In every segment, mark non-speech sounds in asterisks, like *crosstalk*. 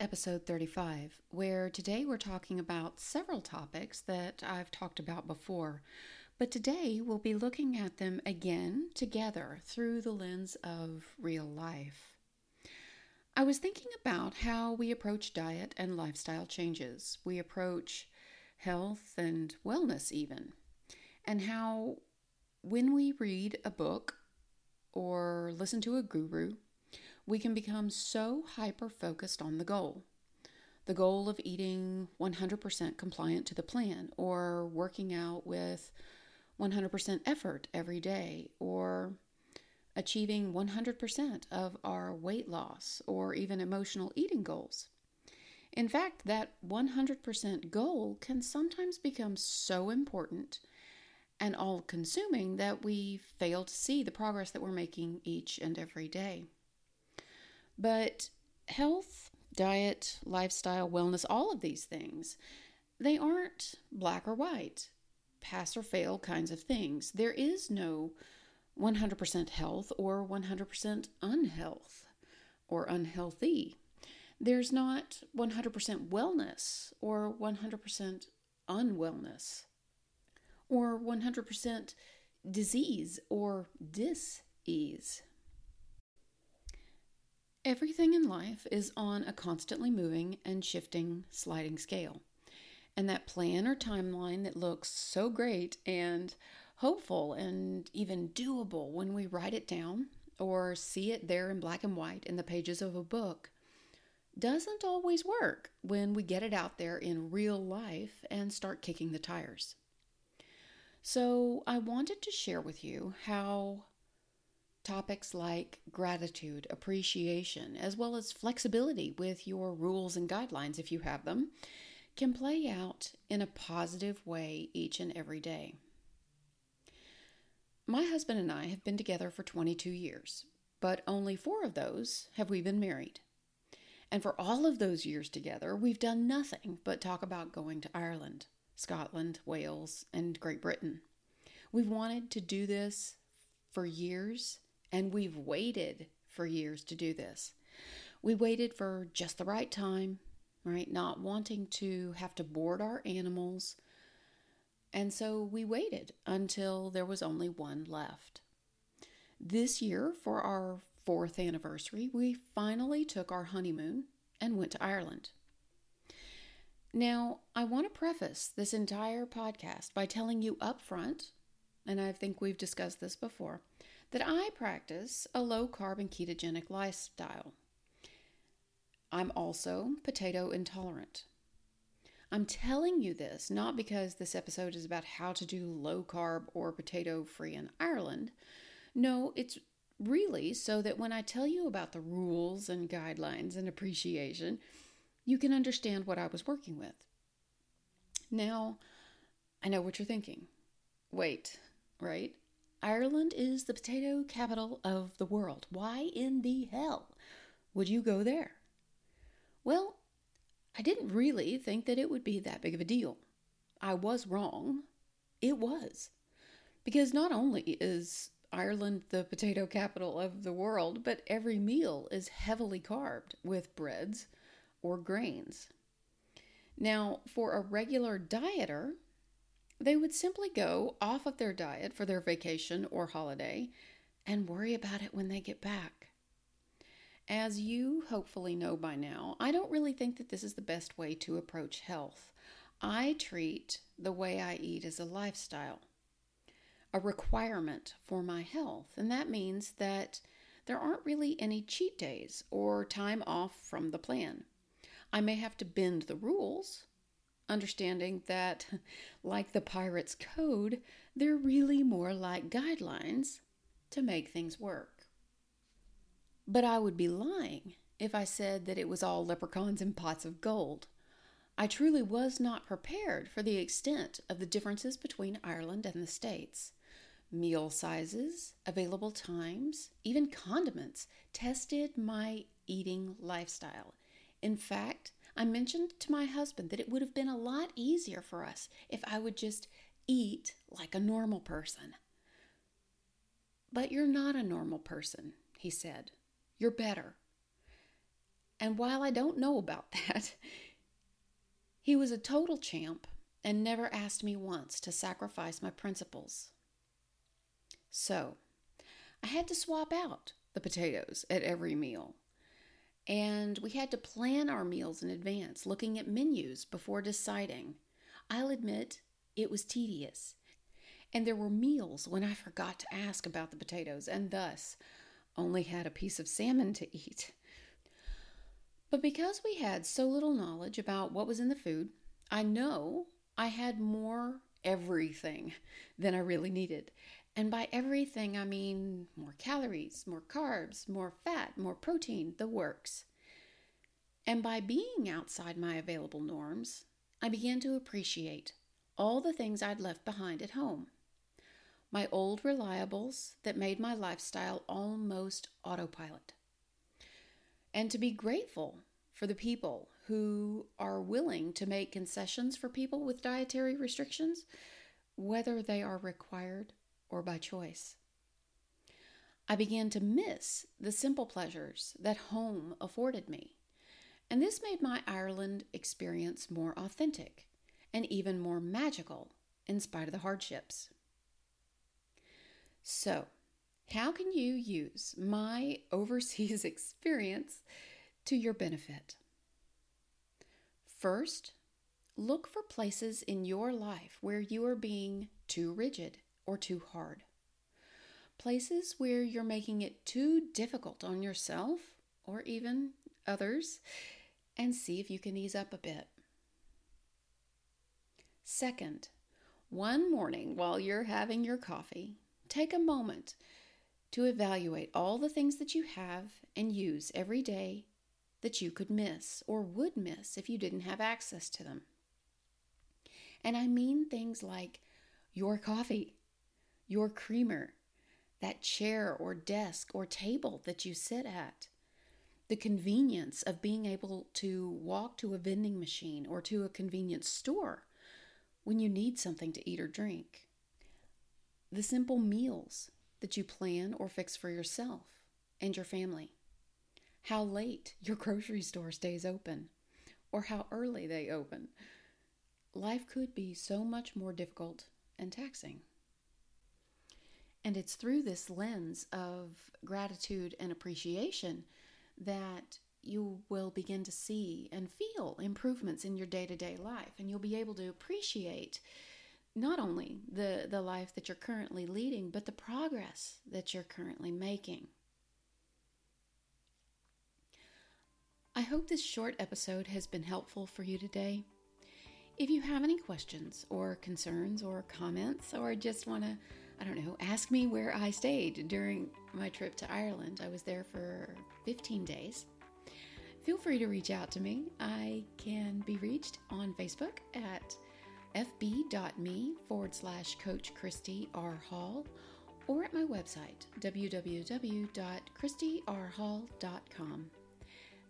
Episode 35, where today we're talking about several topics that I've talked about before, but today we'll be looking at them again together through the lens of real life. I was thinking about how we approach diet and lifestyle changes. We approach health and wellness, even, and how when we read a book or listen to a guru, we can become so hyper focused on the goal the goal of eating 100% compliant to the plan or working out with 100% effort every day or achieving 100% of our weight loss or even emotional eating goals. In fact, that 100% goal can sometimes become so important and all consuming that we fail to see the progress that we're making each and every day. But health, diet, lifestyle, wellness, all of these things, they aren't black or white pass or fail kinds of things. There is no 100% health or 100% unhealth or unhealthy. There's not 100% wellness or 100% unwellness or 100% disease or dis-ease. Everything in life is on a constantly moving and shifting sliding scale and that plan or timeline that looks so great and hopeful and even doable when we write it down or see it there in black and white in the pages of a book doesn't always work when we get it out there in real life and start kicking the tires. So, I wanted to share with you how topics like gratitude, appreciation, as well as flexibility with your rules and guidelines if you have them, can play out in a positive way each and every day. My husband and I have been together for 22 years, but only four of those have we been married. And for all of those years together, we've done nothing but talk about going to Ireland, Scotland, Wales, and Great Britain. We've wanted to do this for years, and we've waited for years to do this. We waited for just the right time, right? Not wanting to have to board our animals. And so we waited until there was only one left. This year, for our fourth anniversary, we finally took our honeymoon and went to Ireland. Now, I want to preface this entire podcast by telling you up front, and I think we've discussed this before, that I practice a low carb and ketogenic lifestyle. I'm also potato intolerant. I'm telling you this not because this episode is about how to do low carb or potato free in Ireland. No, it's really so that when I tell you about the rules and guidelines and appreciation, you can understand what I was working with. Now, I know what you're thinking. Wait, right? Ireland is the potato capital of the world. Why in the hell would you go there? Well, I didn't really think that it would be that big of a deal. I was wrong. It was. Because not only is Ireland the potato capital of the world, but every meal is heavily carbed with breads or grains. Now, for a regular dieter, they would simply go off of their diet for their vacation or holiday and worry about it when they get back. As you hopefully know by now, I don't really think that this is the best way to approach health. I treat the way I eat as a lifestyle, a requirement for my health, and that means that there aren't really any cheat days or time off from the plan. I may have to bend the rules, understanding that, *laughs* like the pirate's code, they're really more like guidelines to make things work. But I would be lying if I said that it was all leprechauns and pots of gold. I truly was not prepared for the extent of the differences between Ireland and the States. Meal sizes, available times, even condiments tested my eating lifestyle. In fact, I mentioned to my husband that it would have been a lot easier for us if I would just eat like a normal person. But you're not a normal person, he said. You're better. And while I don't know about *laughs* that, he was a total champ and never asked me once to sacrifice my principles. So, I had to swap out the potatoes at every meal. And we had to plan our meals in advance, looking at menus before deciding. I'll admit it was tedious. And there were meals when I forgot to ask about the potatoes and thus only had a piece of salmon to eat. But because we had so little knowledge about what was in the food, I know I had more everything than I really needed. And by everything, I mean more calories, more carbs, more fat, more protein, the works. And by being outside my available norms, I began to appreciate all the things I'd left behind at home. My old reliables that made my lifestyle almost autopilot. And to be grateful for the people who are willing to make concessions for people with dietary restrictions, whether they are required or by choice. I began to miss the simple pleasures that home afforded me, and this made my Ireland experience more authentic and even more magical in spite of the hardships. So, how can you use my *laughs* overseas experience to your benefit? First, look for places in your life where you are being too rigid or too hard. Places where you're making it too difficult on yourself or even others, and see if you can ease up a bit. Second, one morning while you're having your coffee, take a moment to evaluate all the things that you have and use every day that you could miss or would miss if you didn't have access to them. And I mean things like your coffee, your creamer, that chair or desk or table that you sit at, the convenience of being able to walk to a vending machine or to a convenience store when you need something to eat or drink, the simple meals that you plan or fix for yourself and your family, how late your grocery store stays open, or how early they open. Life could be so much more difficult and taxing. And it's through this lens of gratitude and appreciation that you will begin to see and feel improvements in your day to day life. And you'll be able to appreciate not only the, the life that you're currently leading, but the progress that you're currently making. I hope this short episode has been helpful for you today. If you have any questions or concerns or comments, or just want to I don't know, ask me where I stayed during my trip to Ireland. I was there for 15 days. Feel free to reach out to me. I can be reached on Facebook at fb.me forward slash Coach Christy R. Hall or at my website, www.christyrhall.com.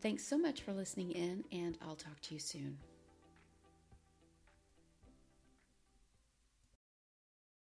Thanks so much for listening in, and I'll talk to you soon.